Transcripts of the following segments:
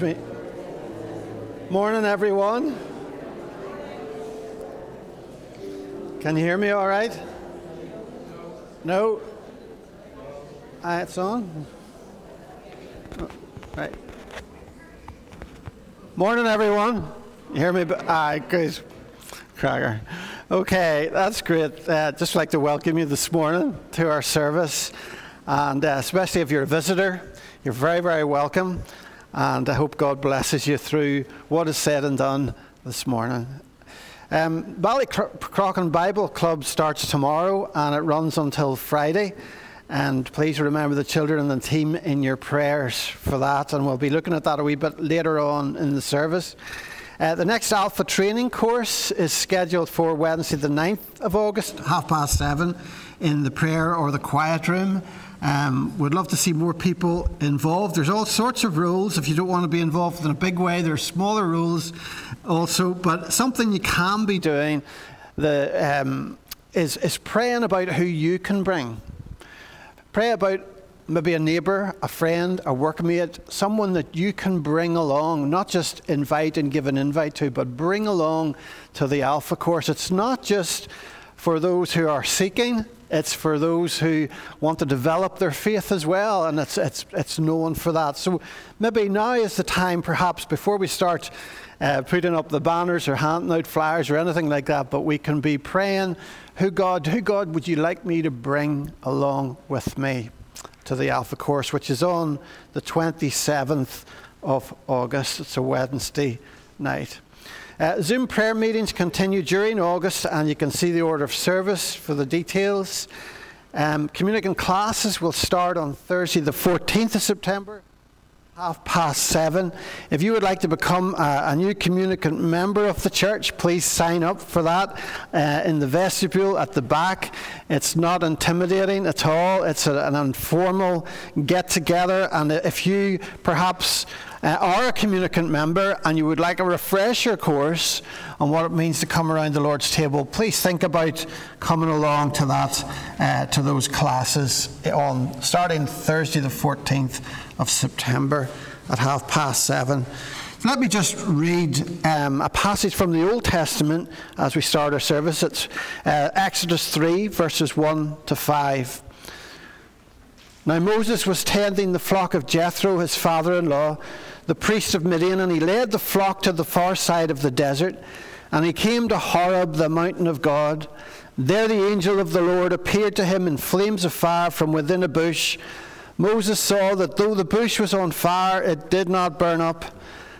Me. Morning, everyone. Can you hear me all right? No? Uh, it's on? Oh, right. Morning, everyone. You hear me? Ah, good. Cracker. Okay, that's great. Uh, just like to welcome you this morning to our service, and uh, especially if you're a visitor, you're very, very welcome. And I hope God blesses you through what is said and done this morning. Um, Ballycrochan Bible Club starts tomorrow and it runs until Friday. And please remember the children and the team in your prayers for that. And we'll be looking at that a wee bit later on in the service. Uh, the next Alpha training course is scheduled for Wednesday, the 9th of August, half past seven, in the prayer or the quiet room. Um, we'd love to see more people involved. There's all sorts of rules. If you don't want to be involved in a big way, there's smaller rules also. But something you can be doing the, um, is, is praying about who you can bring. Pray about maybe a neighbour, a friend, a workmate, someone that you can bring along, not just invite and give an invite to, but bring along to the Alpha course. It's not just for those who are seeking, it's for those who want to develop their faith as well, and it's, it's, it's known for that. So maybe now is the time, perhaps, before we start uh, putting up the banners or handing out flyers or anything like that, but we can be praying, who God, who God would you like me to bring along with me to the Alpha course, which is on the 27th of August. It's a Wednesday night. Uh, Zoom prayer meetings continue during August, and you can see the order of service for the details. Um, communicant classes will start on Thursday, the 14th of September, half past seven. If you would like to become a, a new communicant member of the church, please sign up for that uh, in the vestibule at the back. It's not intimidating at all, it's a, an informal get together, and if you perhaps uh, are a communicant member and you would like a refresher course on what it means to come around the Lord's table, please think about coming along to that, uh, to those classes on starting Thursday, the 14th of September at half past seven. Let me just read um, a passage from the Old Testament as we start our service. It's uh, Exodus 3, verses 1 to 5. Now Moses was tending the flock of Jethro, his father in law, the priest of Midian, and he led the flock to the far side of the desert. And he came to Horeb, the mountain of God. There the angel of the Lord appeared to him in flames of fire from within a bush. Moses saw that though the bush was on fire, it did not burn up.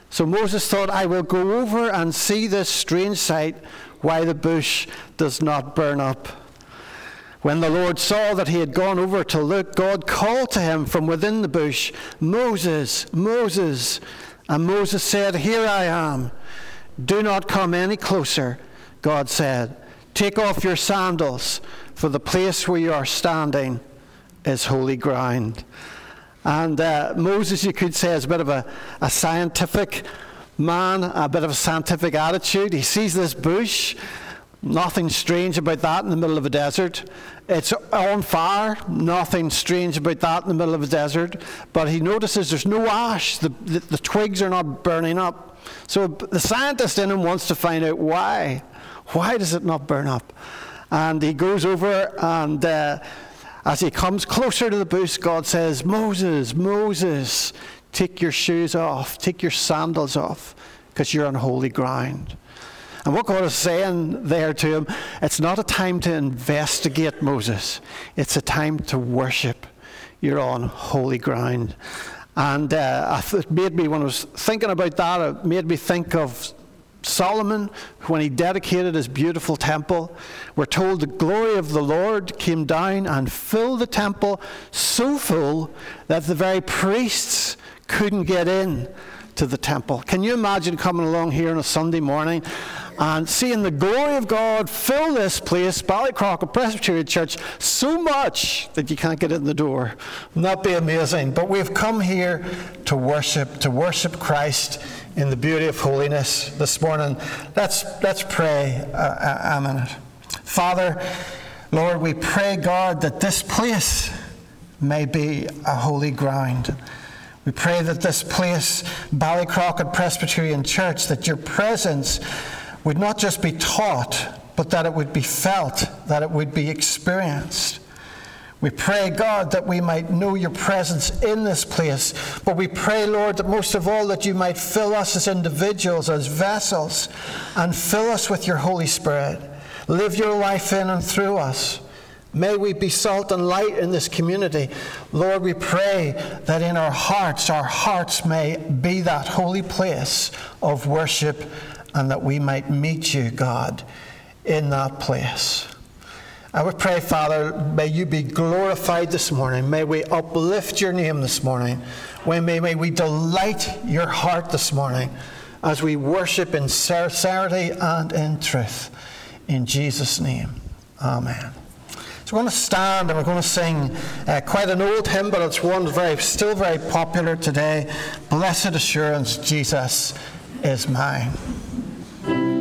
So Moses thought, I will go over and see this strange sight, why the bush does not burn up. When the Lord saw that he had gone over to look, God called to him from within the bush, Moses, Moses. And Moses said, Here I am. Do not come any closer, God said. Take off your sandals, for the place where you are standing is holy ground. And uh, Moses, you could say, is a bit of a, a scientific man, a bit of a scientific attitude. He sees this bush Nothing strange about that in the middle of a desert. It's on fire. Nothing strange about that in the middle of a desert. But he notices there's no ash. The, the, the twigs are not burning up. So the scientist in him wants to find out why. Why does it not burn up? And he goes over, and uh, as he comes closer to the bush, God says, Moses, Moses, take your shoes off, take your sandals off, because you're on holy ground. And what God is saying there to him, it's not a time to investigate Moses, it's a time to worship. You're on holy ground. And uh, it made me, when I was thinking about that, it made me think of Solomon when he dedicated his beautiful temple. We're told the glory of the Lord came down and filled the temple so full that the very priests couldn't get in to the temple. Can you imagine coming along here on a Sunday morning and seeing the glory of God fill this place, Ballycrochan Presbyterian Church, so much that you can't get in the door. Wouldn't that be amazing? But we've come here to worship, to worship Christ in the beauty of holiness this morning. Let's, let's pray a, a minute. Father, Lord, we pray, God, that this place may be a holy ground. We pray that this place, Ballycrochan Presbyterian Church, that your presence would not just be taught, but that it would be felt, that it would be experienced. We pray, God, that we might know your presence in this place. But we pray, Lord, that most of all, that you might fill us as individuals, as vessels, and fill us with your Holy Spirit. Live your life in and through us. May we be salt and light in this community. Lord, we pray that in our hearts, our hearts may be that holy place of worship and that we might meet you, God, in that place. I would pray, Father, may you be glorified this morning. May we uplift your name this morning. May, may we delight your heart this morning as we worship in sincerity and in truth. In Jesus' name, amen. So we're going to stand and we're going to sing uh, quite an old hymn, but it's one very, still very popular today. Blessed Assurance, Jesus is mine thank you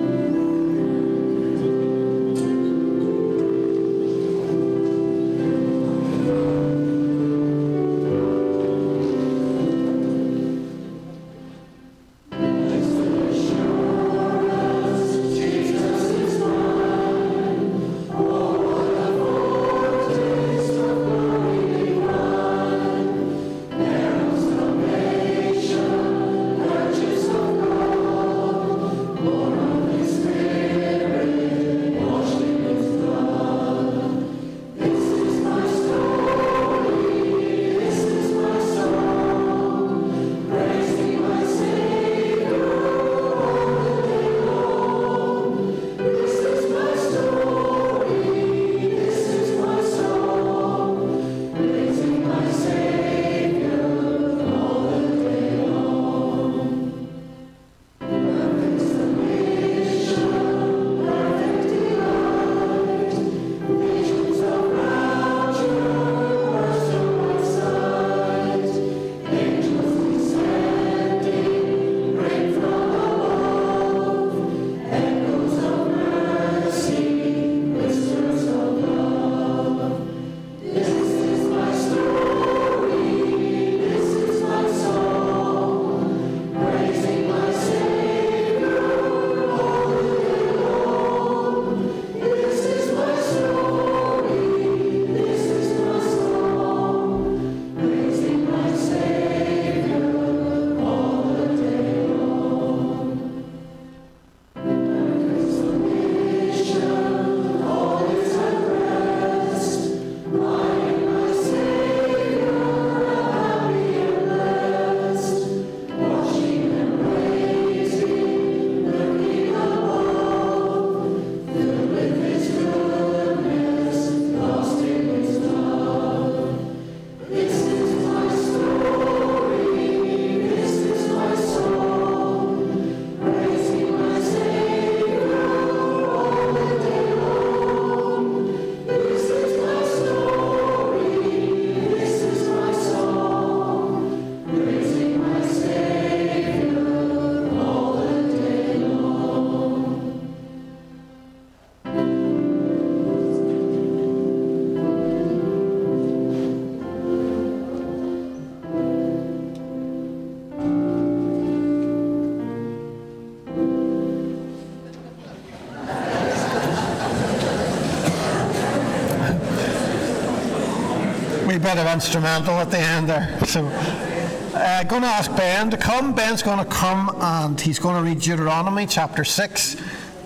bit of instrumental at the end there. So, uh, going to ask Ben to come. Ben's going to come and he's going to read Deuteronomy chapter 6,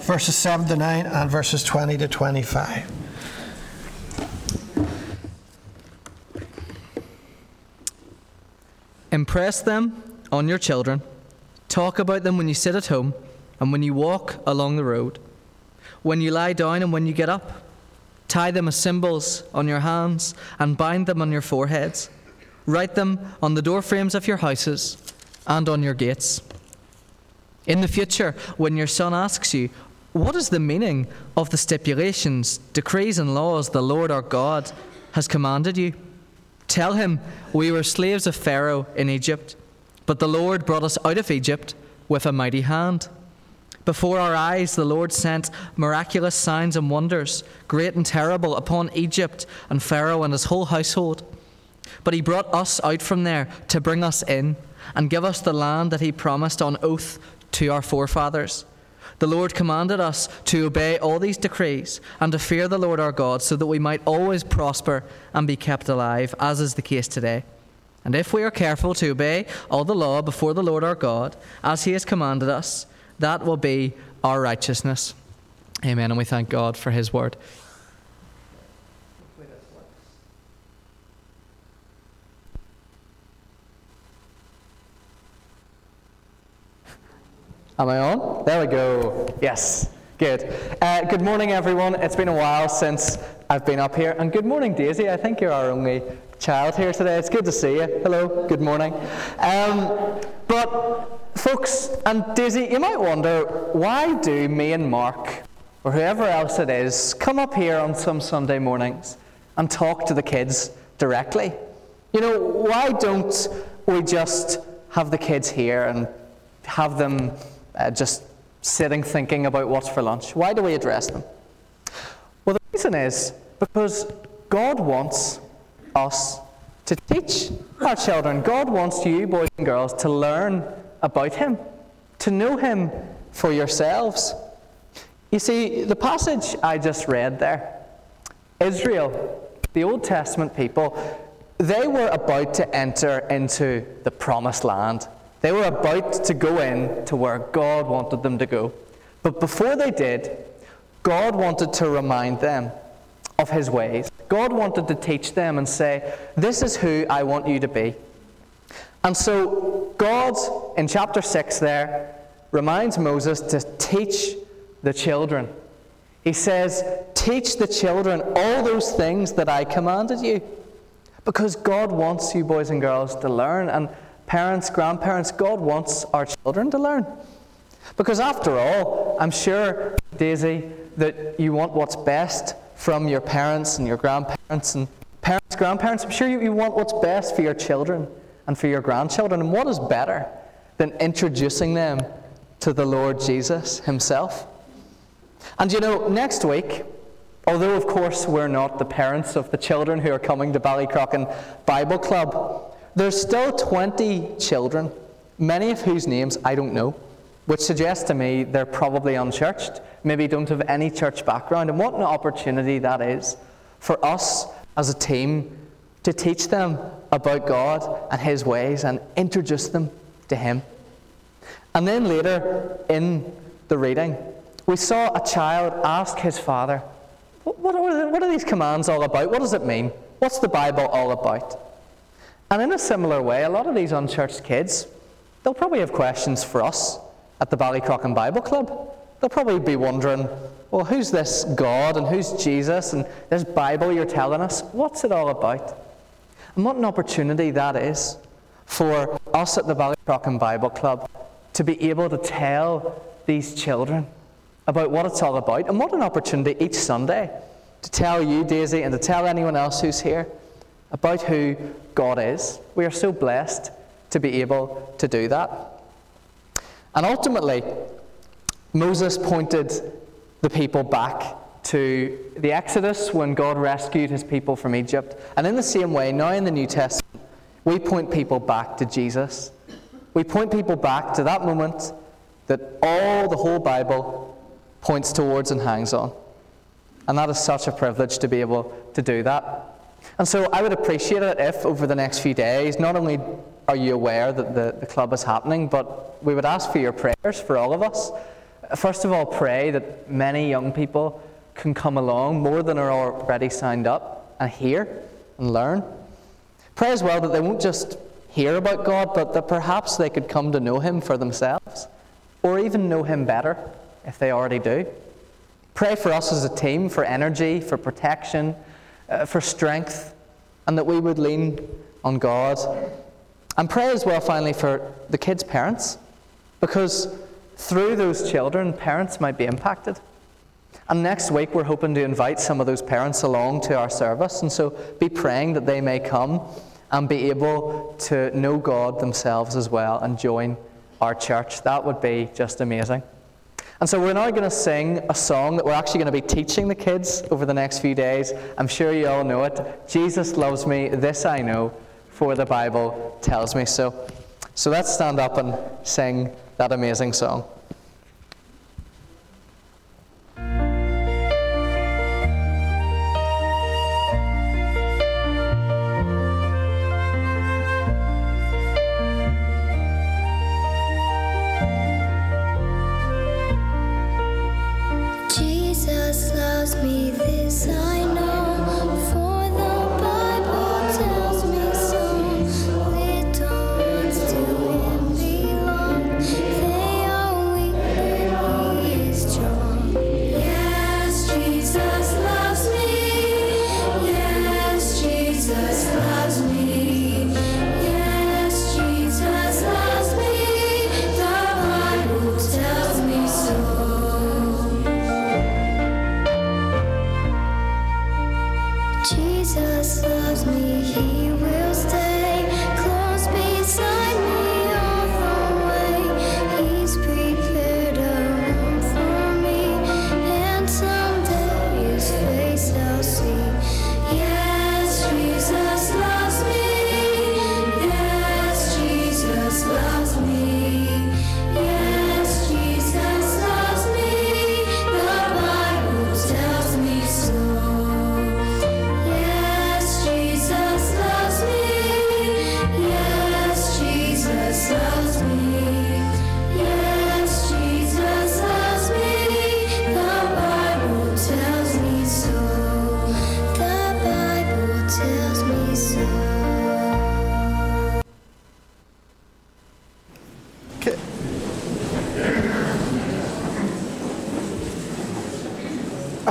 verses 7 to 9, and verses 20 to 25. Impress them on your children. Talk about them when you sit at home and when you walk along the road, when you lie down and when you get up. Tie them as symbols on your hands and bind them on your foreheads. Write them on the doorframes of your houses and on your gates. In the future, when your son asks you, What is the meaning of the stipulations, decrees, and laws the Lord our God has commanded you? Tell him, We were slaves of Pharaoh in Egypt, but the Lord brought us out of Egypt with a mighty hand. Before our eyes, the Lord sent miraculous signs and wonders, great and terrible, upon Egypt and Pharaoh and his whole household. But he brought us out from there to bring us in and give us the land that he promised on oath to our forefathers. The Lord commanded us to obey all these decrees and to fear the Lord our God so that we might always prosper and be kept alive, as is the case today. And if we are careful to obey all the law before the Lord our God, as he has commanded us, that will be our righteousness. Amen. And we thank God for his word. Am I on? There we go. Yes. Good. Uh, good morning, everyone. It's been a while since I've been up here. And good morning, Daisy. I think you're our only child here today. It's good to see you. Hello. Good morning. Um, but, folks, and Daisy, you might wonder why do me and Mark, or whoever else it is, come up here on some Sunday mornings and talk to the kids directly? You know, why don't we just have the kids here and have them uh, just sitting thinking about what's for lunch? Why do we address them? Well, the reason is because God wants us to teach our children. God wants you, boys and girls, to learn about Him, to know Him for yourselves. You see, the passage I just read there, Israel, the Old Testament people, they were about to enter into the promised land. They were about to go in to where God wanted them to go. But before they did, God wanted to remind them of his ways. God wanted to teach them and say, This is who I want you to be. And so, God, in chapter 6 there, reminds Moses to teach the children. He says, Teach the children all those things that I commanded you. Because God wants you, boys and girls, to learn. And parents, grandparents, God wants our children to learn. Because after all, I'm sure, Daisy, that you want what's best from your parents and your grandparents and parents, grandparents. I'm sure you, you want what's best for your children and for your grandchildren. And what is better than introducing them to the Lord Jesus Himself? And you know, next week, although of course we're not the parents of the children who are coming to Ballycrochan Bible Club, there's still 20 children, many of whose names I don't know, which suggests to me they're probably unchurched, maybe don't have any church background. And what an opportunity that is for us as a team to teach them about God and His ways and introduce them to Him. And then later in the reading, we saw a child ask his father, what are, these commands all about? What does it mean? What's the Bible all about? And in a similar way, a lot of these unchurched kids, they'll probably have questions for us at the Ballycrochan Bible Club. They'll probably be wondering, well, who's this God and who's Jesus and this Bible you're telling us? What's it all about? And what an opportunity that is for us at the Ballycrochan Bible Club to be able to tell these children about what it's all about. And what an opportunity each Sunday to tell you, Daisy, and to tell anyone else who's here about who God is. We are so blessed to be able to do that. And ultimately, Moses pointed the people back to the Exodus when God rescued his people from Egypt. And in the same way, now in the New Testament, we point people back to Jesus. We point people back to that moment that all the whole Bible points towards and hangs on. And that is such a privilege to be able to do that. And so I would appreciate it if, over the next few days, not only are you aware that the, the club is happening, but we would ask for your prayers for all of us. First of all, pray that many young people can come along, more than are already signed up, and hear and learn. Pray as well that they won't just hear about God, but that perhaps they could come to know Him for themselves, or even know Him better if they already do. Pray for us as a team for energy, for protection, uh, for strength, and that we would lean on God. And pray as well, finally, for the kids' parents, because through those children, parents might be impacted. And next week, we're hoping to invite some of those parents along to our service, and so be praying that they may come and be able to know God themselves as well and join our church. That would be just amazing. And so we're now going to sing a song that we're actually going to be teaching the kids over the next few days. I'm sure you all know it. Jesus loves me, this I know, for the Bible tells me so. So let's stand up and sing that amazing song.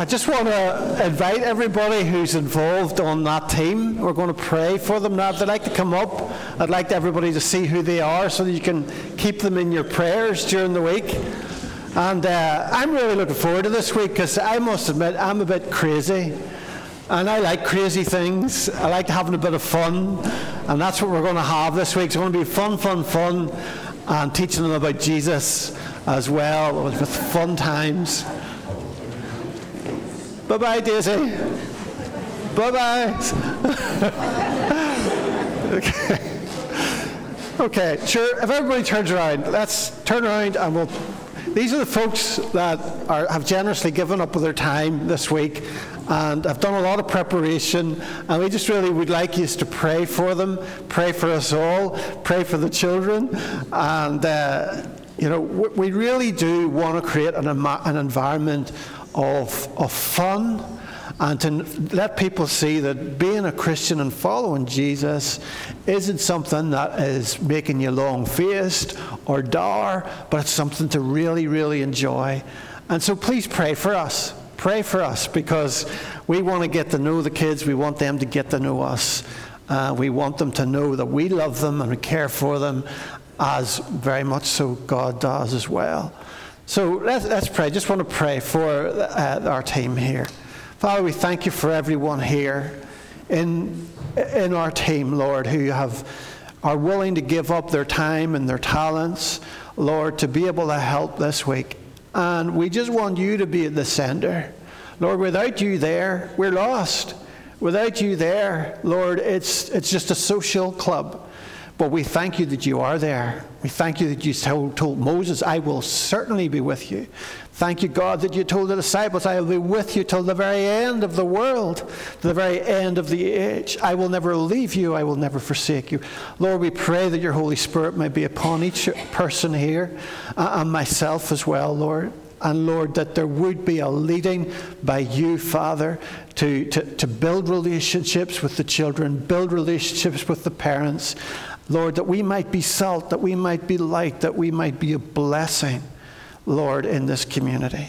I just want to invite everybody who's involved on that team. We're going to pray for them now. If they'd like to come up, I'd like everybody to see who they are so that you can keep them in your prayers during the week. And uh, I'm really looking forward to this week because I must admit I'm a bit crazy. And I like crazy things. I like having a bit of fun. And that's what we're going to have this week. It's going to be fun, fun, fun. And teaching them about Jesus as well with fun times. Bye bye, Daisy. Bye bye. okay. Okay, sure. If everybody turns around, let's turn around and we'll. These are the folks that are, have generously given up their time this week and have done a lot of preparation. And we just really would like you to pray for them, pray for us all, pray for the children. And, uh, you know, we really do want to create an, an environment of, of fun and to let people see that being a Christian and following Jesus isn't something that is making you long faced or dour, but it's something to really, really enjoy. And so please pray for us. Pray for us because we want to get to know the kids, we want them to get to know us. Uh, we want them to know that we love them and we care for them, as very much so God does as well. So let's, let's pray. Just want to pray for uh, our team here. Father, we thank you for everyone here in, in our team, Lord, who have, are willing to give up their time and their talents, Lord, to be able to help this week. And we just want you to be at the center. Lord, without you there, we're lost. Without you there, Lord, it's, it's just a social club. But we thank you that you are there. We thank you that you told, Moses, I will certainly be with you. Thank you, God, that you told the disciples, I will be with you till the very end of the world, to the very end of the age. I will never leave you. I will never forsake you. Lord, we pray that your Holy Spirit may be upon each person here uh, and myself as well, Lord. And Lord, that there would be a leading by you, Father, to, to, to build relationships with the children, build relationships with the parents, Lord, that we might be salt, that we might be light, that we might be a blessing, Lord, in this community.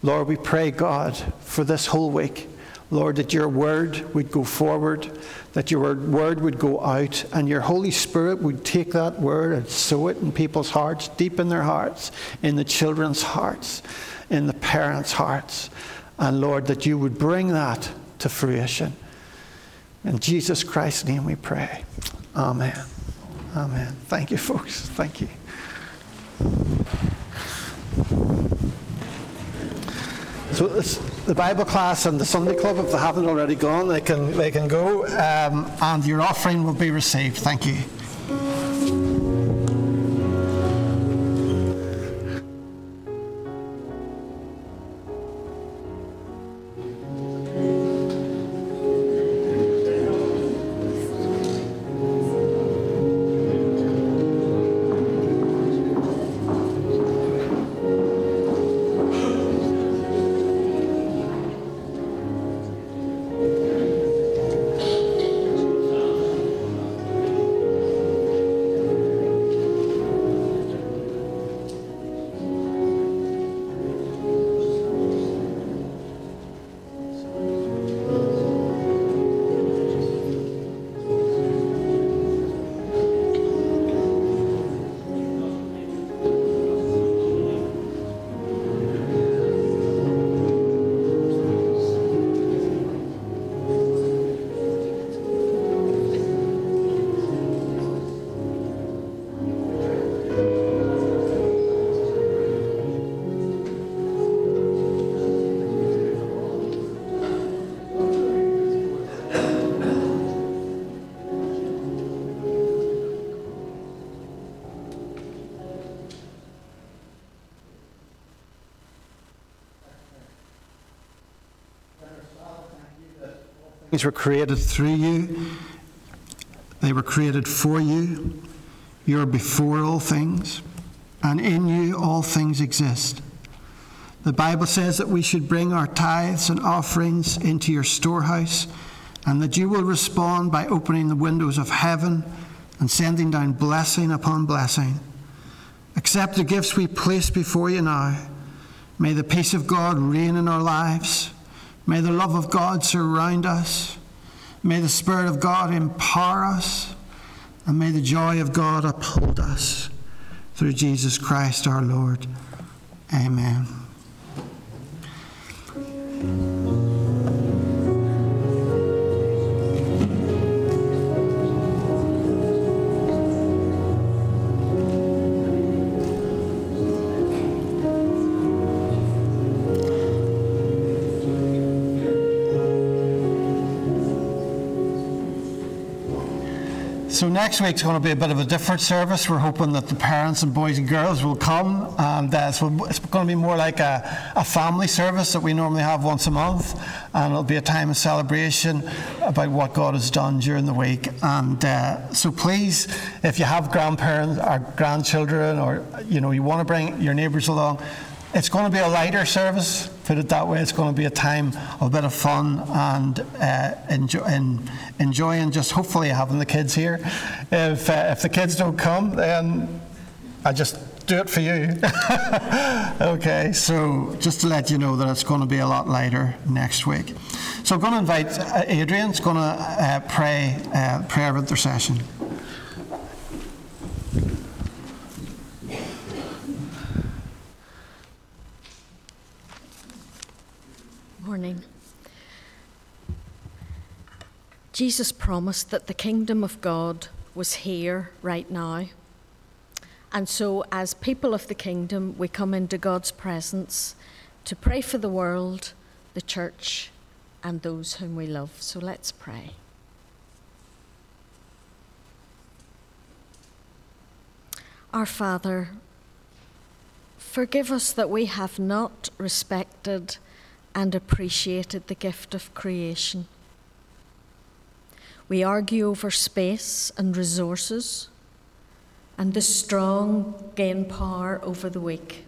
Lord, we pray, God, for this whole week. Lord, that your word would go forward, that your word would go out, and your Holy Spirit would take that word and sow it in people's hearts, deep in their hearts, in the children's hearts, in the parents' hearts. And Lord, that you would bring that to fruition. In Jesus Christ's name we pray. Amen. Amen. Thank you, folks. Thank you. So the Bible class and the Sunday club, if they haven't already gone, they can they can go, um, and your offering will be received. Thank you. Things were created through you. They were created for you. You are before all things, and in you all things exist. The Bible says that we should bring our tithes and offerings into your storehouse, and that you will respond by opening the windows of heaven and sending down blessing upon blessing. Accept the gifts we place before you now. May the peace of God reign in our lives. May the love of God surround us. May the Spirit of God empower us. And may the joy of God uphold us. Through Jesus Christ our Lord. Amen. So next week's going to be a bit of a different service. We're hoping that the parents and boys and girls will come, and uh, so it's going to be more like a, a family service that we normally have once a month, and it'll be a time of celebration about what God has done during the week. And uh, so please, if you have grandparents or grandchildren, or you know you want to bring your neighbours along, it's going to be a lighter service, put it that way. It's going to be a time of a bit of fun and uh, enjoy, and enjoying just hopefully having the kids here. If, uh, if the kids don't come, then I just do it for you. okay, so just to let you know that it's going to be a lot lighter next week. So I'm going to invite uh, Adrian's going to uh, pray uh, prayer of intercession. Morning. Jesus promised that the kingdom of God was here right now. And so, as people of the kingdom, we come into God's presence to pray for the world, the church, and those whom we love. So let's pray. Our Father, forgive us that we have not respected and appreciated the gift of creation. We argue over space and resources, and the strong gain power over the weak.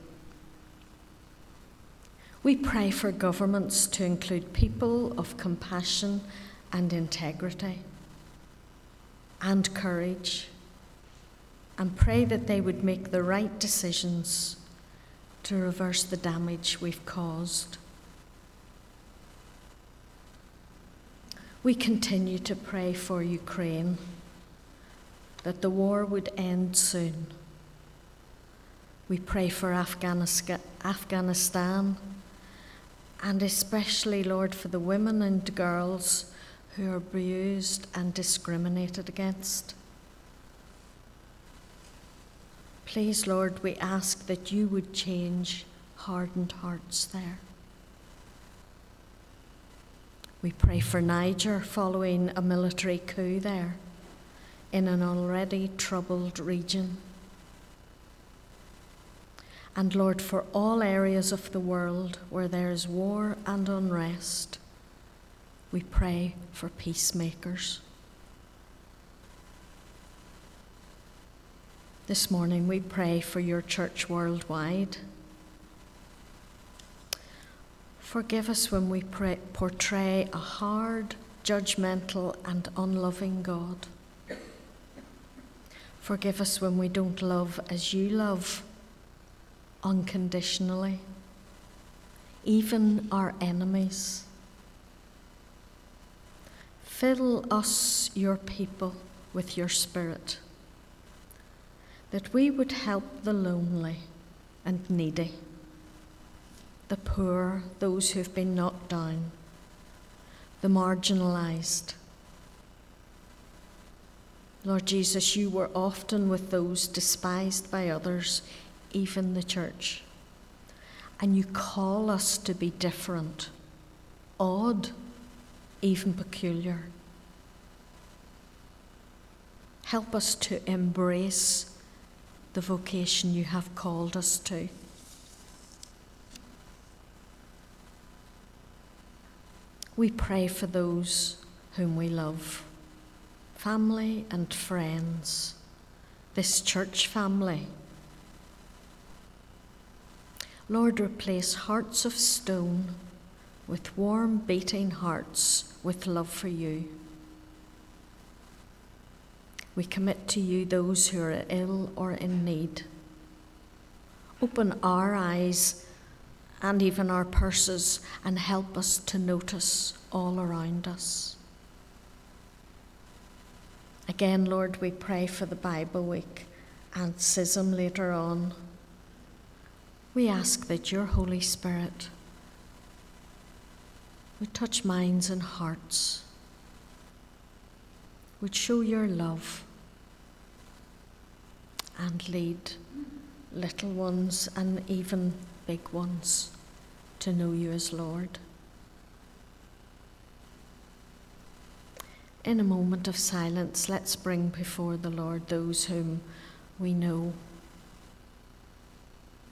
We pray for governments to include people of compassion and integrity and courage, and pray that they would make the right decisions to reverse the damage we've caused. We continue to pray for Ukraine that the war would end soon. We pray for Afghanistan and especially, Lord, for the women and girls who are abused and discriminated against. Please, Lord, we ask that you would change hardened hearts there. We pray for Niger following a military coup there in an already troubled region. And Lord, for all areas of the world where there is war and unrest, we pray for peacemakers. This morning we pray for your church worldwide. Forgive us when we pray, portray a hard, judgmental, and unloving God. Forgive us when we don't love as you love, unconditionally, even our enemies. Fill us, your people, with your Spirit, that we would help the lonely and needy, the poor, those who've been knocked down, the marginalised Lord Jesus, you were often with those despised by others, even the church. And you call us to be different, odd, even peculiar. Help us to embrace the vocation you have called us to. We pray for those whom we love family and friends, this church family. Lord, replace hearts of stone with warm, beating hearts with love for you. We commit to you those who are ill or in need. Open our eyes and even our purses and help us to notice all around us. Again, Lord, we pray for the Bible week and schism later on. We ask that your Holy Spirit would touch minds and hearts, would show your love and lead little ones and even big ones to know you as Lord. In a moment of silence, let's bring before the Lord those whom we know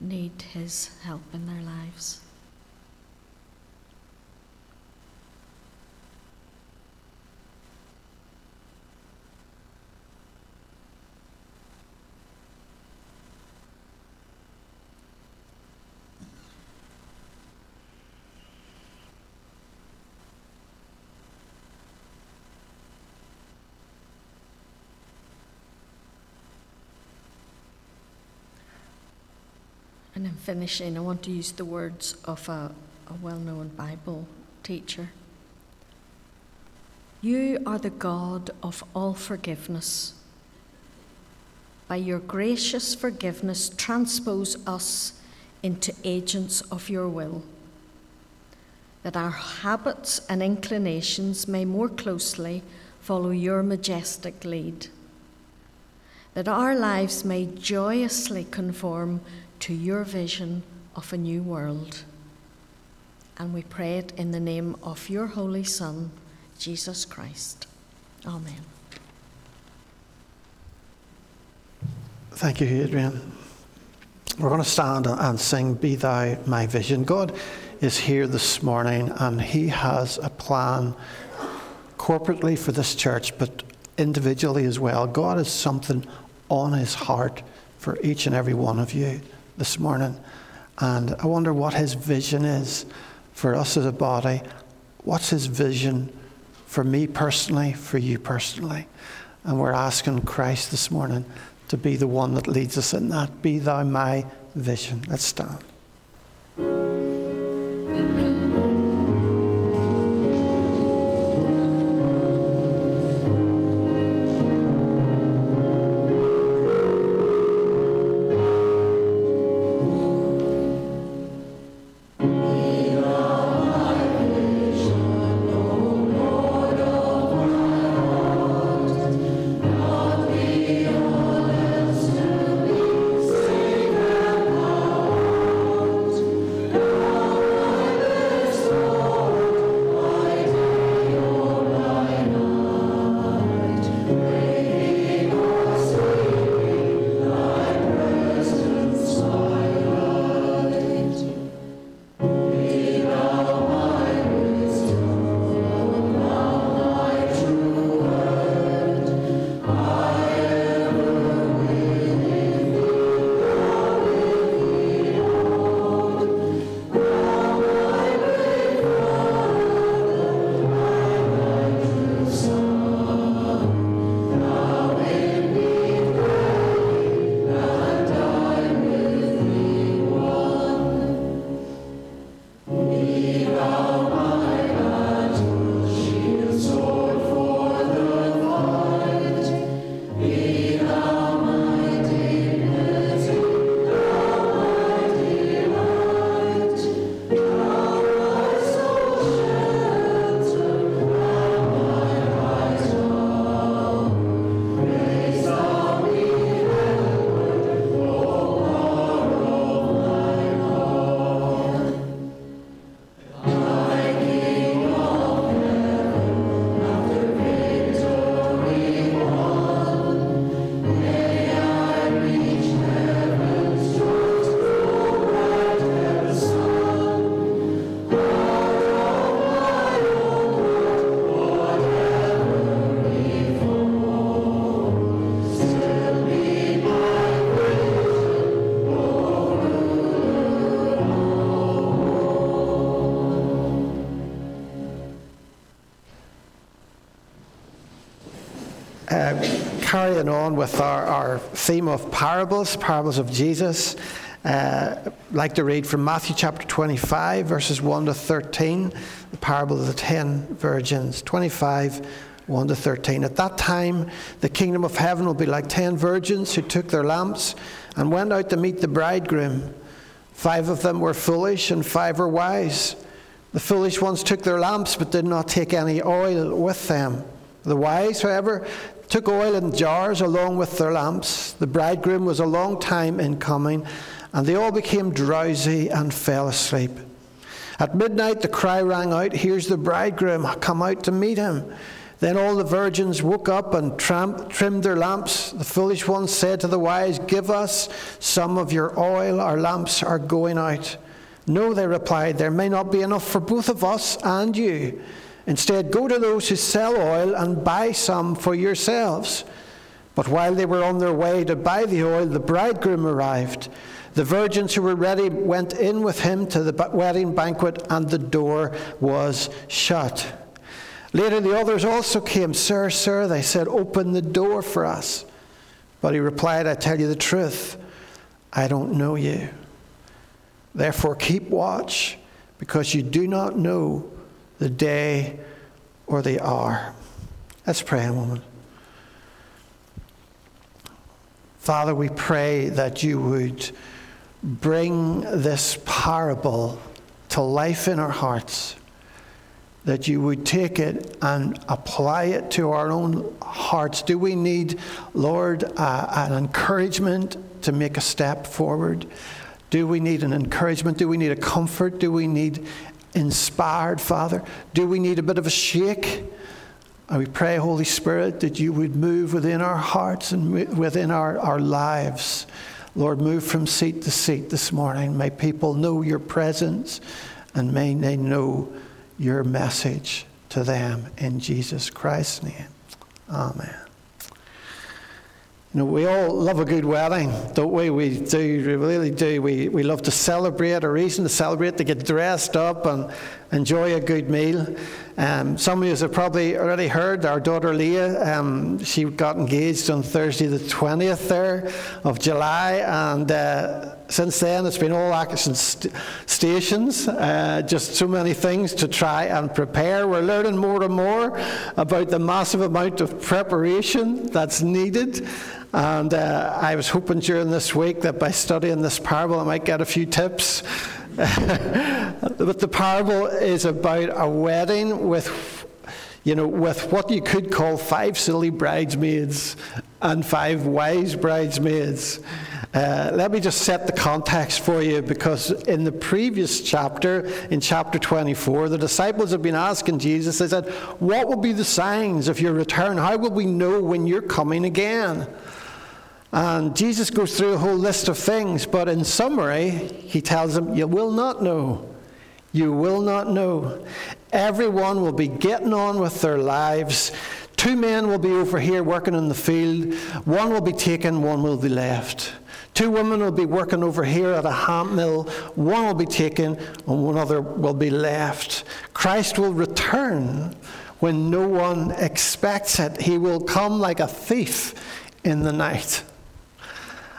need His help in their lives. And in finishing, I want to use the words of a, a well known Bible teacher. You are the God of all forgiveness. By your gracious forgiveness, transpose us into agents of your will, that our habits and inclinations may more closely follow your majestic lead, that our lives may joyously conform to your vision of a new world. And we pray it in the name of your Holy Son, Jesus Christ. Amen. Thank you, Adrian. We're going to stand and sing Be Thou My Vision. God is here this morning and He has a plan corporately for this church, but individually as well. God has something on His heart for each and every one of you this morning. And I wonder what his vision is for us as a body. What's his vision for me personally, for you personally? And we're asking Christ this morning to be the one that leads us in that. Be thou my vision. Let's stand. Carrying on with our, our theme of parables, parables of Jesus. Uh, like to read from Matthew chapter 25, verses 1 to 13, the parable of the ten virgins. 25, 1 to 13. At that time, the kingdom of heaven will be like ten virgins who took their lamps and went out to meet the bridegroom. Five of them were foolish, and five were wise. The foolish ones took their lamps, but did not take any oil with them. The wise, however, took oil in jars along with their lamps. The bridegroom was a long time in coming, and they all became drowsy and fell asleep. At midnight, the cry rang out, Here's the bridegroom, come out to meet him. Then all the virgins woke up and tramp, trimmed their lamps. The foolish ones said to the wise, Give us some of your oil, our lamps are going out. No, they replied, There may not be enough for both of us and you. Instead, go to those who sell oil and buy some for yourselves. But while they were on their way to buy the oil, the bridegroom arrived. The virgins who were ready went in with him to the wedding banquet, and the door was shut. Later, the others also came. Sir, sir, they said, open the door for us. But he replied, I tell you the truth, I don't know you. Therefore, keep watch, because you do not know the day or the hour. Let's pray moment. Father, we pray that you would bring this parable to life in our hearts that you would take it and apply it to our own hearts. Do we need, Lord, uh, an encouragement to make a step forward? Do we need an encouragement? Do we need a comfort? Do we need inspired, Father? Do we need a bit of a shake? And we pray, Holy Spirit, that you would move within our hearts and within our, our lives. Lord, move from seat to seat this morning. May people know your presence and may they know your message to them in Jesus Christ's name. Amen. You know, we all love a good wedding, don't we? We do, we really do. We, we love to celebrate, a reason to celebrate, to get dressed up and enjoy a good meal. Um, some of you have probably already heard our daughter Leah, um, she got engaged on Thursday the 20th there of July, and uh, since then it's been all action st- stations, uh, just so many things to try and prepare. We're learning more and more about the massive amount of preparation that's needed. And uh, I was hoping during this week that by studying this parable, I might get a few tips. but the parable is about a wedding with, you know, with what you could call five silly bridesmaids and five wise bridesmaids. Uh, let me just set the context for you because in the previous chapter, in chapter 24, the disciples have been asking Jesus, they said, What will be the signs of your return? How will we know when you're coming again? And Jesus goes through a whole list of things, but in summary, he tells them, You will not know. You will not know. Everyone will be getting on with their lives. Two men will be over here working in the field. One will be taken, one will be left. Two women will be working over here at a hand mill. One will be taken, and one other will be left. Christ will return when no one expects it. He will come like a thief in the night.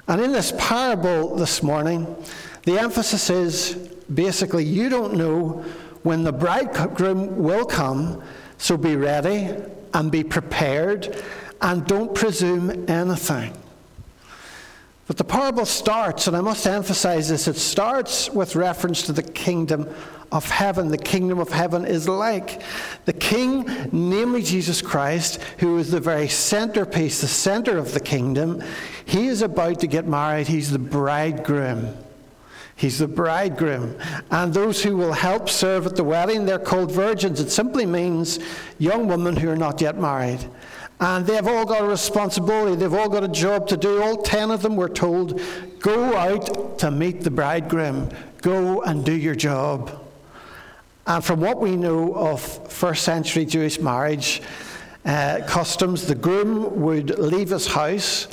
And in this parable this morning, the emphasis is basically you don't know when the bridegroom will come, so be ready and be prepared and don't presume anything. But the parable starts, and I must emphasize this, it starts with reference to the kingdom of heaven. The kingdom of heaven is like the king, namely Jesus Christ, who is the very centerpiece, the center of the kingdom. He is about to get married, he's the bridegroom. He's the bridegroom. And those who will help serve at the wedding, they're called virgins. It simply means young women who are not yet married. And they've all got a responsibility. They've all got a job to do. All ten of them were told, go out to meet the bridegroom. Go and do your job. And from what we know of first century Jewish marriage uh, customs, the groom would leave his house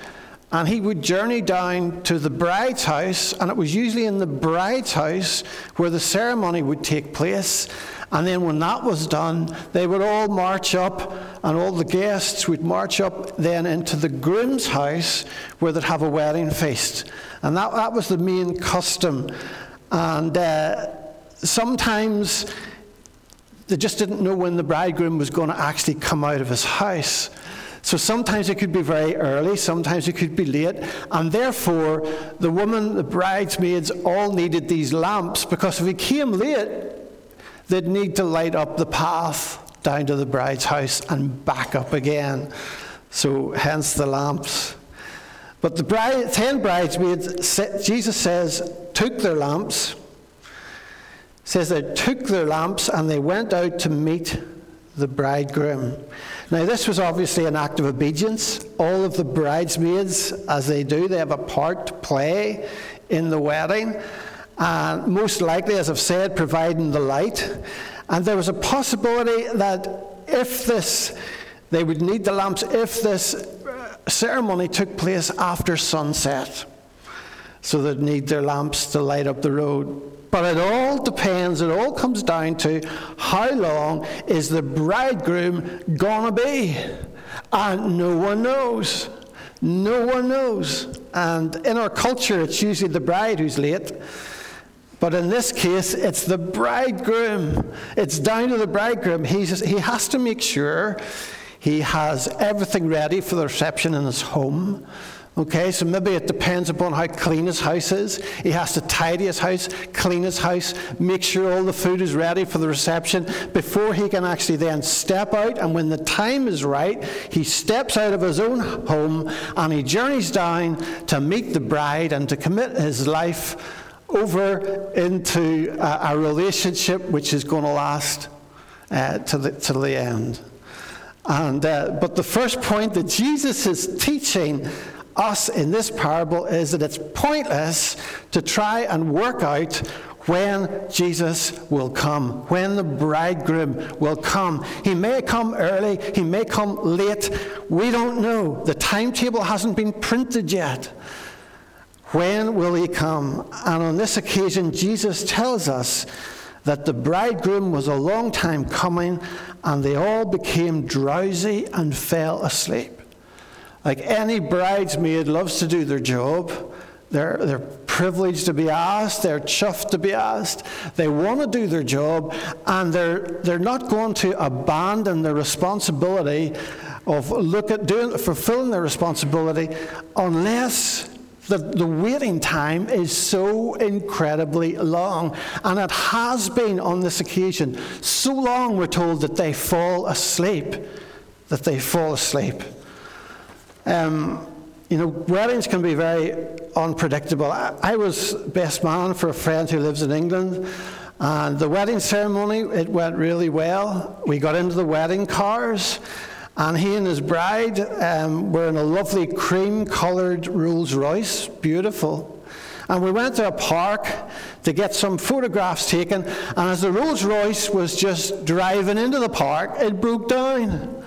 and he would journey down to the bride's house, and it was usually in the bride's house where the ceremony would take place. And then when that was done, they would all march up, and all the guests would march up then into the groom's house where they'd have a wedding feast. And that, that was the main custom. And uh, sometimes they just didn't know when the bridegroom was going to actually come out of his house. So sometimes it could be very early, sometimes it could be late, and therefore the woman, the bridesmaids, all needed these lamps because if he came late, they'd need to light up the path down to the bride's house and back up again. So hence the lamps. But the bride, ten bridesmaids, Jesus says, took their lamps. Says they took their lamps and they went out to meet the bridegroom. Now, this was obviously an act of obedience. All of the bridesmaids, as they do, they have a part to play in the wedding. And most likely, as I've said, providing the light. And there was a possibility that if this, they would need the lamps if this uh, ceremony took place after sunset. So they'd need their lamps to light up the road. But it all depends, it all comes down to how long is the bridegroom to be? And no one knows. No one knows. And in our culture, it's usually the bride who's late. But in this case, it's the bridegroom. It's down to the bridegroom. He's, he has to make sure he has everything ready for the reception in his home. Okay, so maybe it depends upon how clean his house is. He has to tidy his house, clean his house, make sure all the food is ready for the reception before he can actually then step out. And when the time is right, he steps out of his own home and he journeys down to meet the bride and to commit his life over into a, a relationship which is going to last uh, to, the, to the end. And, uh, but the first point that Jesus is teaching us in this parable is that it's pointless to try and work out when Jesus will come, when the bridegroom will come. He may come early, he may come late. We don't know. The timetable hasn't been printed yet. When will he come? And on this occasion, Jesus tells us that the bridegroom was a long time coming and they all became drowsy and fell asleep. Like any bridesmaid loves to do their job. They're, they're privileged to be asked, they're chuffed to be asked, they want to do their job, and they're, they're not going to abandon their responsibility of look at doing, fulfilling their responsibility unless the, the waiting time is so incredibly long. And it has been on this occasion so long, we're told, that they fall asleep. That they fall asleep. Um, you know, weddings can be very unpredictable. I, I, was best man for a friend who lives in England, and the wedding ceremony it went really well. We got into the wedding cars, and he and his bride um, were in a lovely cream-coloured Rolls Royce, beautiful. And we went to a park to get some photographs taken, and as the Rolls Royce was just driving into the park, it broke down.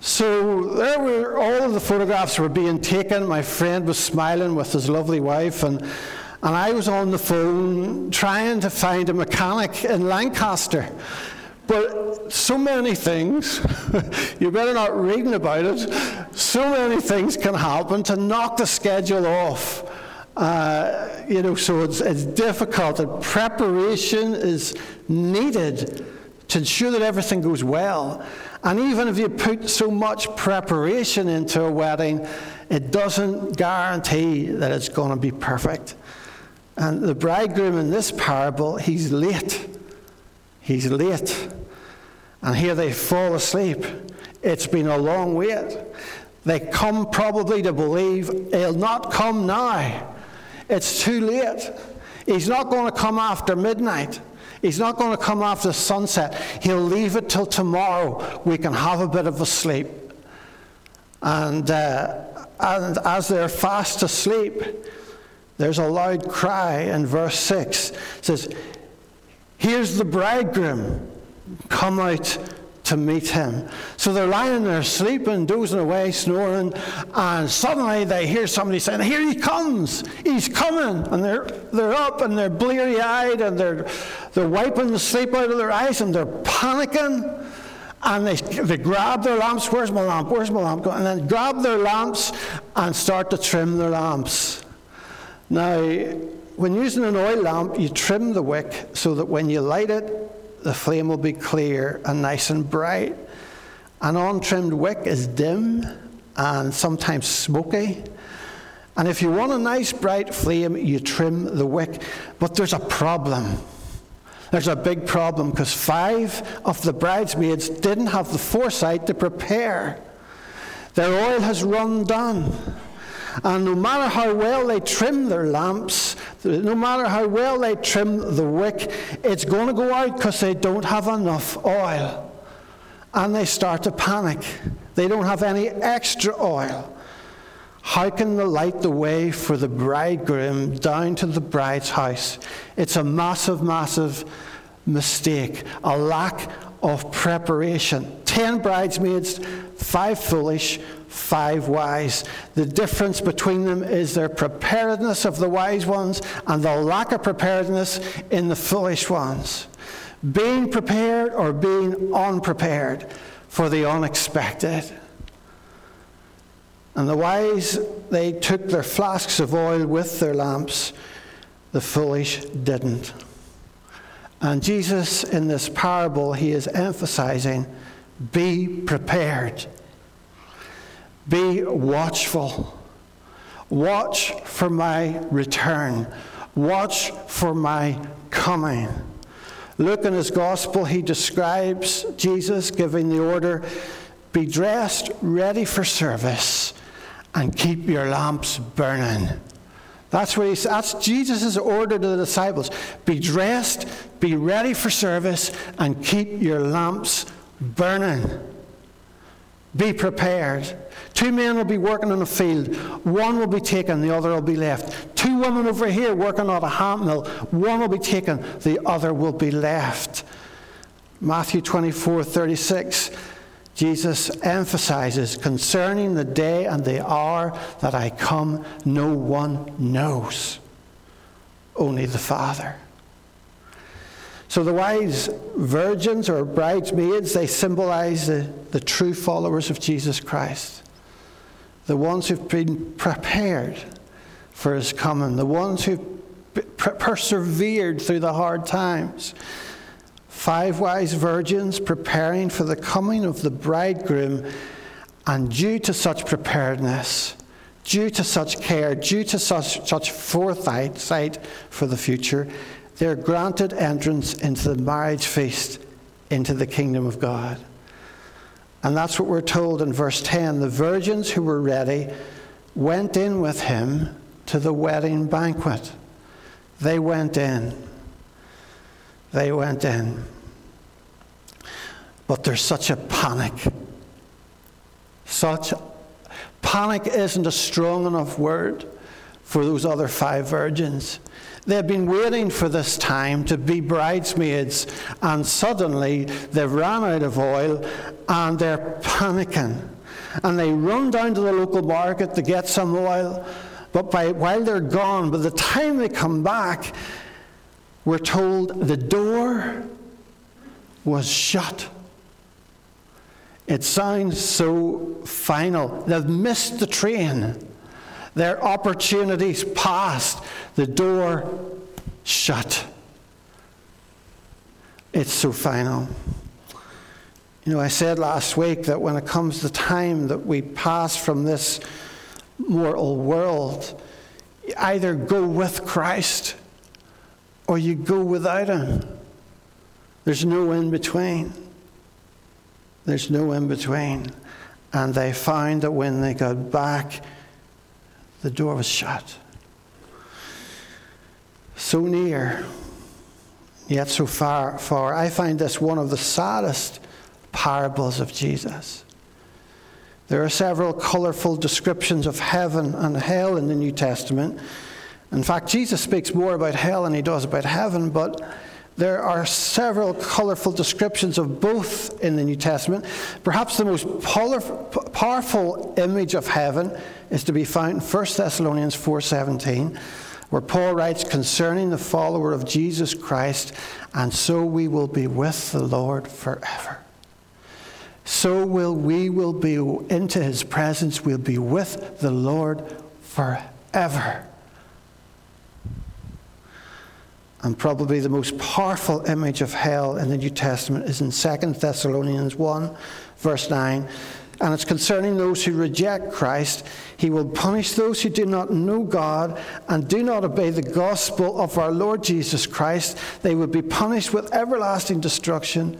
So there were all of the photographs were being taken. My friend was smiling with his lovely wife, and and I was on the phone trying to find a mechanic in Lancaster. But so many things, you better not reading about it. So many things can happen to knock the schedule off. Uh, you know, so it's, it's difficult. And preparation is needed to ensure that everything goes well. And even if you put so much preparation into a wedding, it doesn't guarantee that it's going to be perfect. And the bridegroom in this parable, he's late. He's late. And here they fall asleep. It's been a long wait. They come probably to believe he'll not come now. It's too late. He's not going to come after midnight. He's not going to come after sunset. He'll leave it till tomorrow. We can have a bit of a sleep. And, uh, and as they're fast asleep, there's a loud cry in verse 6. It says, Here's the bridegroom. Come out to meet him. So they're lying there sleeping, dozing away, snoring, and suddenly they hear somebody saying, Here he comes! He's coming! And they're, they're up and they're bleary eyed and they're, they're wiping the sleep out of their eyes and they're panicking. And they, they grab their lamps. Where's my lamp? Where's my lamp? And then grab their lamps and start to trim their lamps. Now, when using an oil lamp, you trim the wick so that when you light it, the flame will be clear and nice and bright. An untrimmed wick is dim and sometimes smoky. And if you want a nice bright flame, you trim the wick. But there's a problem. There's a big problem because five of the bridesmaids didn't have the foresight to prepare. Their oil has run down. And no matter how well they trim their lamps, no matter how well they trim the wick, it's going to go out because they don't have enough oil. And they start to panic. They don't have any extra oil. How can they light the way for the bridegroom down to the bride's house? It's a massive, massive mistake, a lack of preparation. Ten bridesmaids, five foolish, five wise. The difference between them is their preparedness of the wise ones and the lack of preparedness in the foolish ones. Being prepared or being unprepared for the unexpected. And the wise, they took their flasks of oil with their lamps. The foolish didn't. And Jesus, in this parable, he is emphasizing be prepared. Be watchful. Watch for my return. Watch for my coming. Luke in his gospel, he describes Jesus giving the order be dressed, ready for service, and keep your lamps burning. That's what he that's Jesus' order to the disciples. Be dressed, be ready for service, and keep your lamps burning. Be prepared. Two men will be working in a field. One will be taken, the other will be left. Two women over here working on a hand mill. One will be taken, the other will be left. Matthew 24 36. Jesus emphasizes concerning the day and the hour that I come, no one knows, only the Father. So the wise virgins or bridesmaids, they symbolize the, the true followers of Jesus Christ. The ones who've been prepared for his coming, the ones who've persevered through the hard times. Five wise virgins preparing for the coming of the bridegroom, and due to such preparedness, due to such care, due to such, such foresight sight for the future, they're granted entrance into the marriage feast, into the kingdom of God. And that's what we're told in verse 10. The virgins who were ready went in with him to the wedding banquet. They went in. They went in. But there's such a panic. Such panic isn't a strong enough word for those other five virgins. They've been waiting for this time to be bridesmaids, and suddenly they've run out of oil and they're panicking. And they run down to the local market to get some oil, but by, while they're gone, by the time they come back, we're told the door was shut. It sounds so final. They've missed the train. Their opportunities passed, the door shut. It's so final. You know, I said last week that when it comes the time that we pass from this mortal world, either go with Christ or you go without Him. There's no in between. There's no in between. And they found that when they got back, the door was shut. So near, yet so far, far. I find this one of the saddest parables of Jesus. There are several colorful descriptions of heaven and hell in the New Testament. In fact, Jesus speaks more about hell than he does about heaven, but There are several colorful descriptions of both in the New Testament. Perhaps the most powerful image of heaven is to be found in 1 Thessalonians 4:17, where Paul writes concerning the follower of Jesus Christ, and so we will be with the Lord forever. So will we will be into his presence, we'll be with the Lord forever. And probably the most powerful image of hell in the New Testament is in 2 Thessalonians 1, verse 9. And it's concerning those who reject Christ. He will punish those who do not know God and do not obey the gospel of our Lord Jesus Christ. They will be punished with everlasting destruction.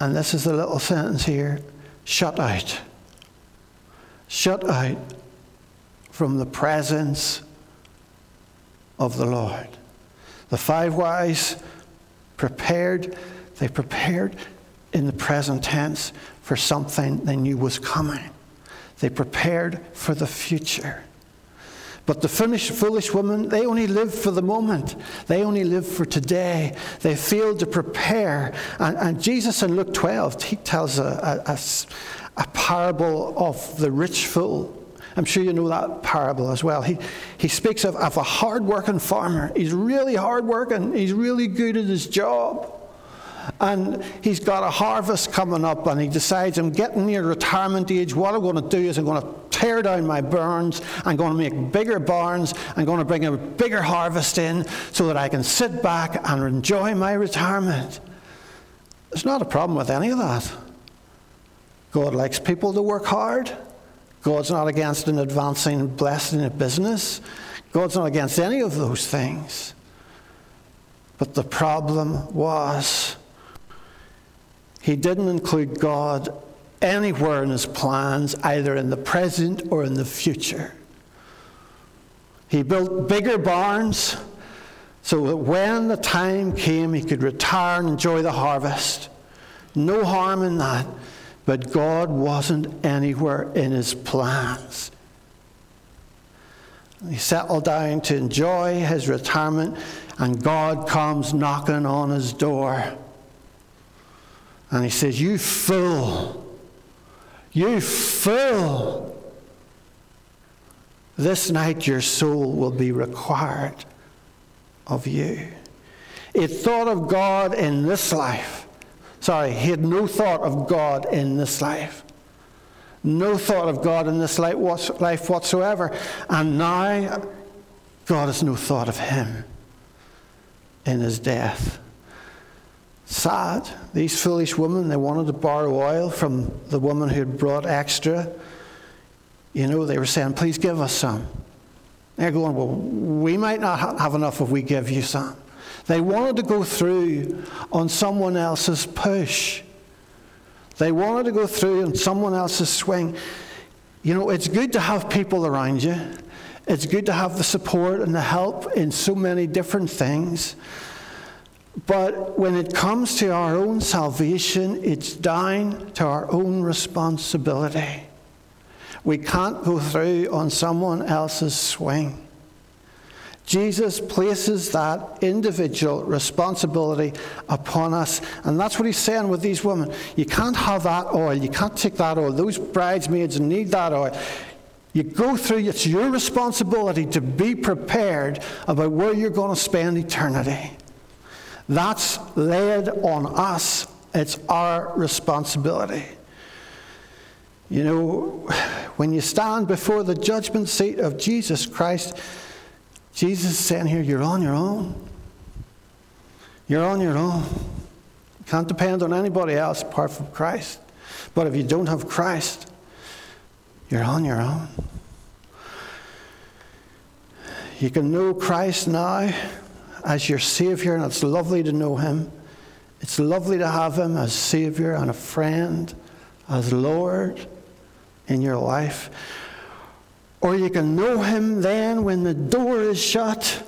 And this is the little sentence here shut out. Shut out from the presence of the Lord. The five wise prepared, they prepared in the present tense for something they knew was coming. They prepared for the future. But the foolish, woman, they only live for the moment. They only live for today. They failed to prepare. And, and Jesus in Luke 12, he tells a, a, a, a parable of the rich fool I'm sure you know that parable as well. He, he speaks of, of a hard-working farmer. He's really hard-working. He's really good at his job. And he's got a harvest coming up, and he decides, I'm getting near retirement age. What I'm going to do is I'm going to tear down my barns. I'm going to make bigger barns. I'm going to bring a bigger harvest in so that I can sit back and enjoy my retirement. There's not a problem with any of that. God likes people to work hard. God's not against an advancing blessing in business. God's not against any of those things. But the problem was he didn't include God anywhere in his plans, either in the present or in the future. He built bigger barns so that when the time came, he could retire and enjoy the harvest. No harm in that. But God wasn't anywhere in his plans. He settled down to enjoy his retirement, and God comes knocking on his door. And he says, You fool! You fool! This night your soul will be required of you. It thought of God in this life Sorry, he had no thought of God in this life. No thought of God in this life whatsoever. And now, God has no thought of him in his death. Sad. These foolish women, they wanted to borrow oil from the woman who had brought extra. You know, they were saying, please give us some. They're going, well, we might not have enough if we give you some. They wanted to go through on someone else's push. They wanted to go through on someone else's swing. You know, it's good to have people around you. It's good to have the support and the help in so many different things. But when it comes to our own salvation, it's down to our own responsibility. We can't go through on someone else's swing. Jesus places that individual responsibility upon us. And that's what he's saying with these women. You can't have that oil. You can't take that oil. Those bridesmaids need that oil. You go through, it's your responsibility to be prepared about where you're going to spend eternity. That's laid on us. It's our responsibility. You know, when you stand before the judgment seat of Jesus Christ, Jesus is saying here, you're on your own. You're on your own. You can't depend on anybody else apart from Christ. But if you don't have Christ, you're on your own. You can know Christ now as your Savior, and it's lovely to know Him. It's lovely to have Him as Savior and a friend, as Lord in your life. Or you can know him then when the door is shut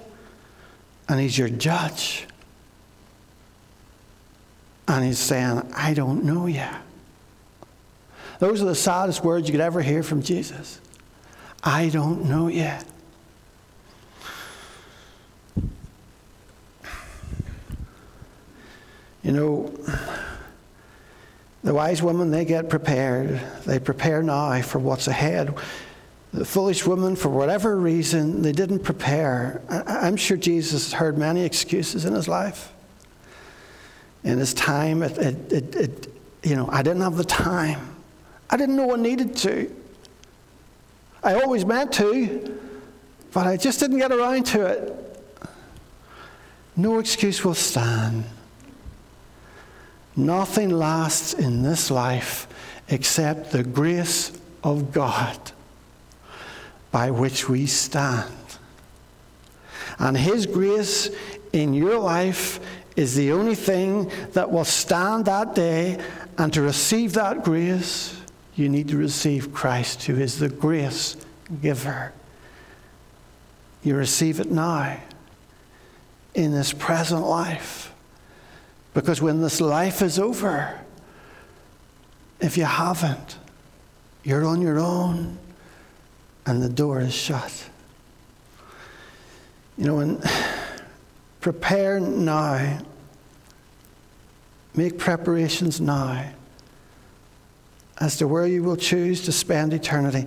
and he's your judge. And he's saying, I don't know you. Those are the saddest words you could ever hear from Jesus. I don't know you. You know, the wise women, they get prepared. They prepare now for what's ahead. The foolish woman, for whatever reason, they didn't prepare. I'm sure Jesus heard many excuses in his life. In his time, it, it, it, you know, I didn't have the time. I didn't know I needed to. I always meant to, but I just didn't get around to it. No excuse will stand. Nothing lasts in this life except the grace of God by which we stand. And His grace in your life is the only thing that will stand that day. And to receive that grace, you need to receive Christ, who is the grace giver. You receive it now in this present life. Because when this life is over, if you haven't, you're on your own and the door is shut. You know, and prepare now. Make preparations now as to where you will choose to spend eternity.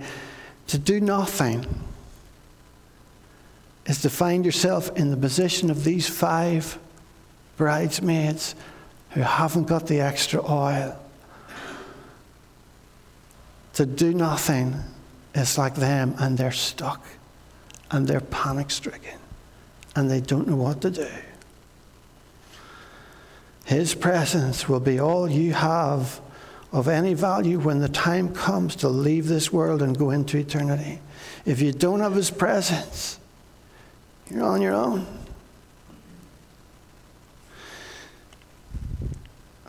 To do nothing is to find yourself in the position of these five bridesmaids who haven't got the extra oil. To do nothing is like them and they're stuck and they're panic stricken and they don't know what to do. His presence will be all you have of any value when the time comes to leave this world and go into eternity. If you don't have His presence, you're on your own.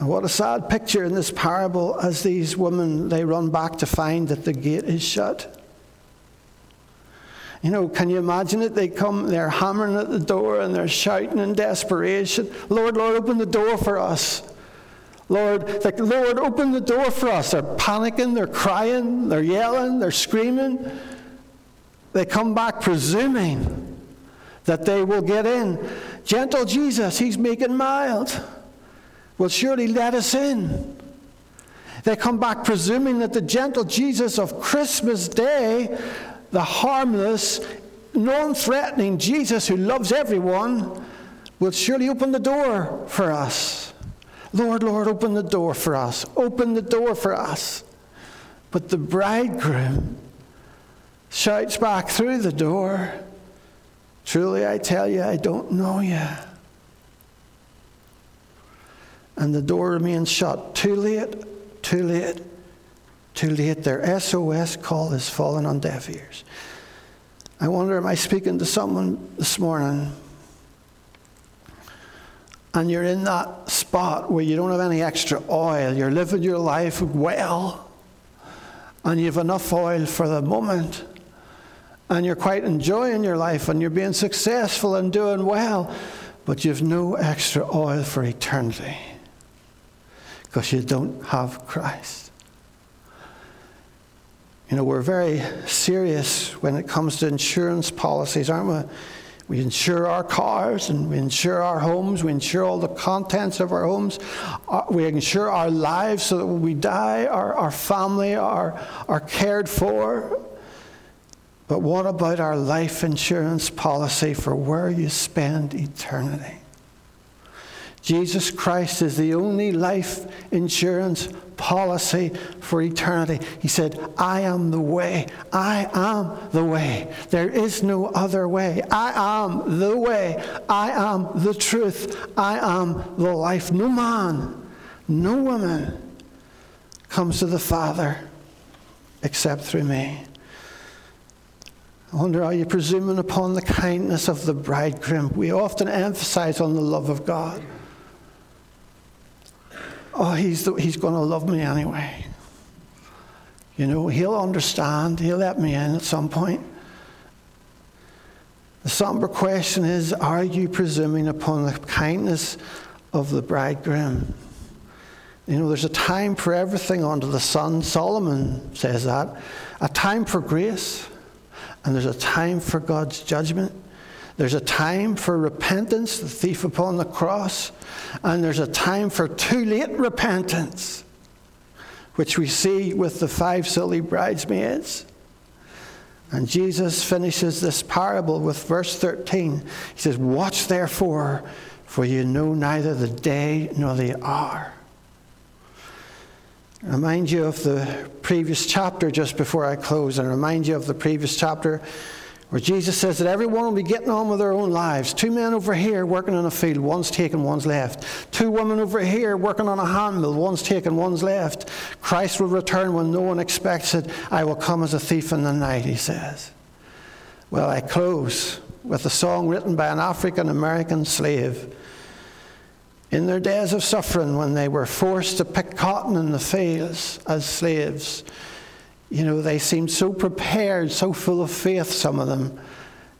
And what a sad picture in this parable as these women they run back to find that the gate is shut. You know, can you imagine it? They come, they're hammering at the door and they're shouting in desperation, Lord, Lord, open the door for us. Lord, like, Lord, open the door for us. They're panicking, they're crying, they're yelling, they're screaming. They come back presuming that they will get in. Gentle Jesus, he's making mild. Will surely let us in. They come back presuming that the gentle Jesus of Christmas Day, the harmless, non threatening Jesus who loves everyone, will surely open the door for us. Lord, Lord, open the door for us. Open the door for us. But the bridegroom shouts back through the door Truly, I tell you, I don't know you. And the door remains shut. Too late, too late, too late. Their SOS call has fallen on deaf ears. I wonder, am I speaking to someone this morning? And you're in that spot where you don't have any extra oil. You're living your life well, and you have enough oil for the moment and you're quite enjoying your life and you're being successful and doing well, but you've no extra oil for eternity because you don't have Christ. You know, we're very serious when it comes to insurance policies, aren't we? We insure our cars and we insure our homes. We insure all the contents of our homes. Uh, we insure our lives so that when we die, our, our family are, are cared for. But what about our life insurance policy for where you spend eternity? Jesus Christ is the only life insurance policy for eternity. He said, I am the way. I am the way. There is no other way. I am the way. I am the truth. I am the life. No man, no woman comes to the Father except through me. I wonder, are you presuming upon the kindness of the bridegroom? We often emphasize on the love of God. Oh, he's, he's going to love me anyway. You know, he'll understand. He'll let me in at some point. The somber question is Are you presuming upon the kindness of the bridegroom? You know, there's a time for everything under the sun. Solomon says that. A time for grace and there's a time for God's judgment. There's a time for repentance, the thief upon the cross, and there's a time for too late repentance, which we see with the five silly bridesmaids. And Jesus finishes this parable with verse 13. He says, Watch therefore, for you know neither the day nor the hour. I remind you of the previous chapter just before I close, and remind you of the previous chapter where Jesus says that everyone will be getting on with their own lives. Two men over here working in a field, one's taken, one's left. Two women over here working on a handmill, one's taken, one's left. Christ will return when no one expects it. I will come as a thief in the night, he says. Well, I close with a song written by an African American slave. In their days of suffering, when they were forced to pick cotton in the fields as slaves, you know, they seemed so prepared, so full of faith, some of them,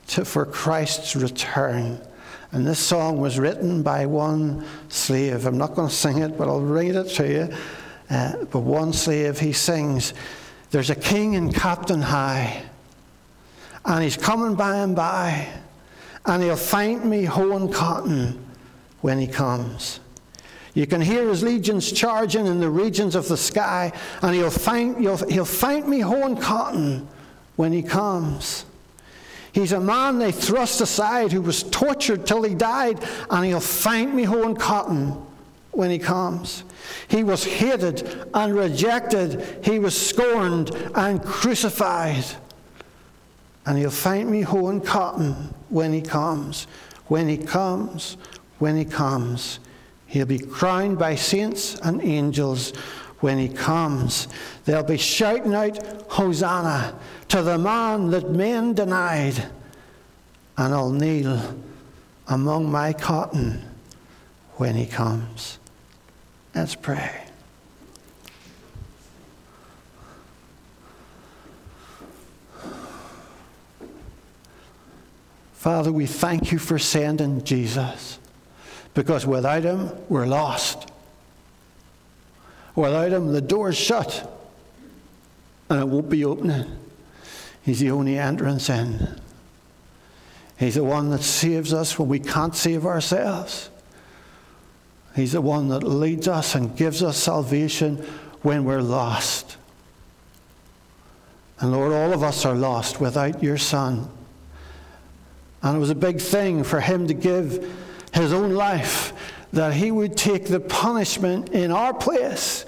to, for Christ's return. And this song was written by one slave. I'm not going to sing it, but I'll read it to you. Uh, but one slave, he sings, There's a king in Captain High, and he's coming by and by, and he'll find me hoeing cotton when he comes. You can hear his legions charging in the regions of the sky, and he'll find, he'll, he'll find me hoeing cotton when he comes. He's a man they thrust aside who was tortured till he died, and he'll find me hoeing cotton when he comes. He was hated and rejected, he was scorned and crucified. And he'll find me hoeing cotton when he comes. When he comes, when he comes. He'll be crowned by saints and angels when he comes. They'll be shouting out, Hosanna, to the man that men denied. And I'll kneel among my cotton when he comes. Let's pray. Father, we thank you for sending Jesus. Because without him, we're lost. Without him, the door's shut and it won't be opening. He's the only entrance in. He's the one that saves us when we can't save ourselves. He's the one that leads us and gives us salvation when we're lost. And Lord, all of us are lost without your Son. And it was a big thing for him to give his own life, that he would take the punishment in our place,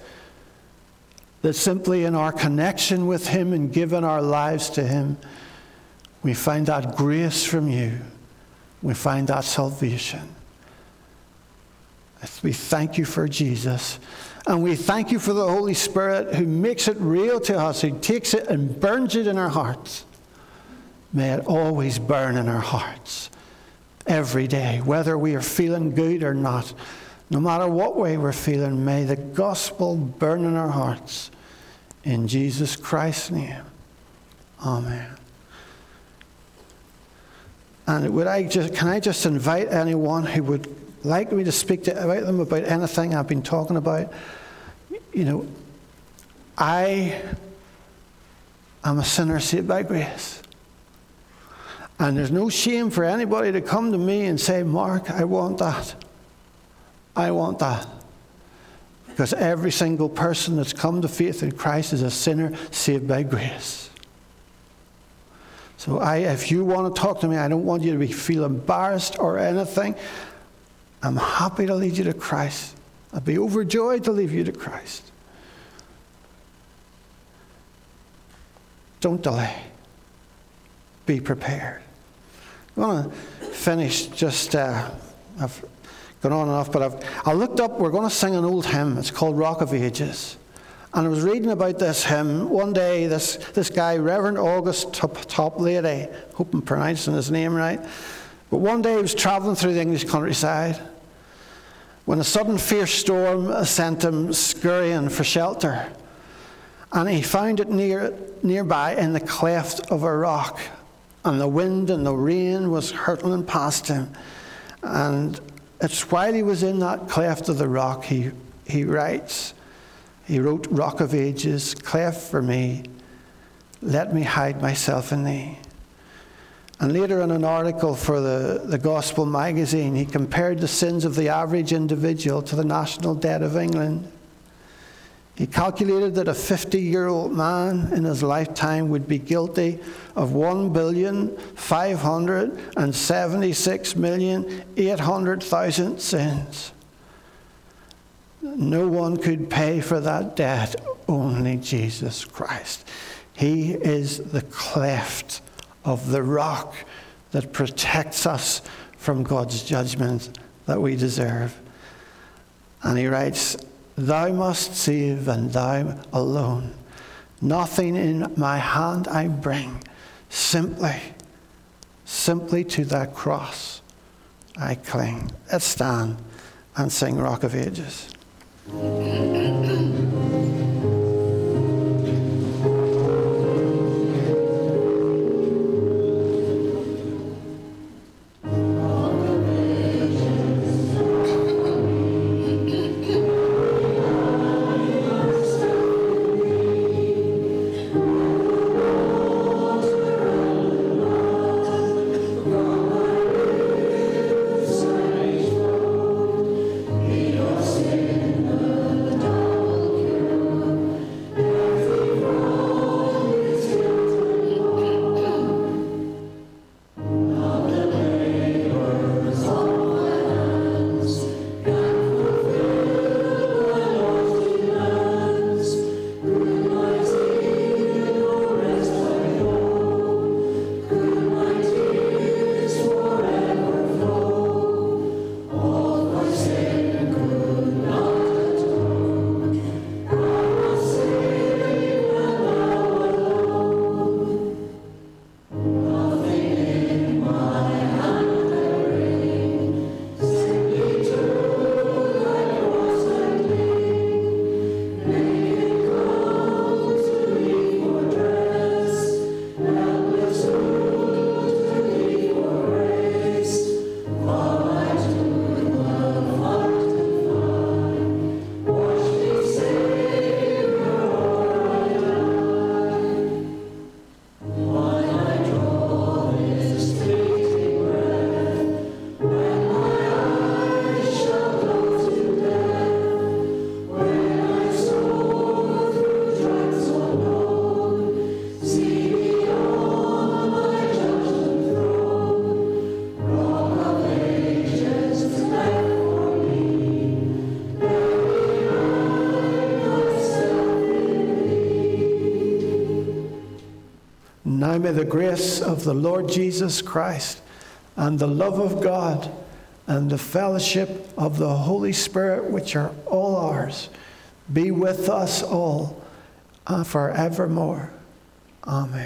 that simply in our connection with him and giving our lives to him, we find that grace from you. We find that salvation. We thank you for Jesus. And we thank you for the Holy Spirit who makes it real to us, who takes it and burns it in our hearts. May it always burn in our hearts every day, whether we are feeling good or not. No matter what way we're feeling, may the gospel burn in our hearts. In Jesus Christ's name. Amen. And would I just, can I just invite anyone who would like me to speak to about them about anything I've been talking about? You know, I am a sinner saved by grace. And there's no shame for anybody to come to me and say, Mark, I want that. I want that. Because every single person that's come to faith in Christ is a sinner saved by grace. So I, if you want to talk to me, I don't want you to be, feel embarrassed or anything. I'm happy to lead you to Christ. I'd be overjoyed to lead you to Christ. Don't delay. Be prepared. I want to finish just, uh, I've gone on enough, but I've, I looked up, we're going to sing an old hymn. It's called Rock of Ages. And I was reading about this hymn. One day, this, this guy, Reverend August Top, Toplady, hope I'm pronouncing his name right, but one day he was traveling through the English countryside when a sudden fierce storm sent him scurrying for shelter. And he found it near, nearby in the cleft of a rock and the wind and the rain was hurtling past him. And it's while he was in that cleft of the rock, he, he writes, he wrote, Rock of Ages, cleft for me, let me hide myself in thee. And later in an article for the, the Gospel magazine, he compared the sins of the average individual to the national debt of England. He calculated that a 50 year old man in his lifetime would be guilty of 1,576,800,000 sins. No one could pay for that debt, only Jesus Christ. He is the cleft of the rock that protects us from God's judgment that we deserve. And he writes, Thou must save, and thou alone. Nothing in my hand I bring, simply, simply to thy cross I cling. Let's stand and sing Rock of Ages. Now may the grace of the Lord Jesus Christ and the love of God and the fellowship of the Holy Spirit, which are all ours, be with us all uh, forevermore. Amen.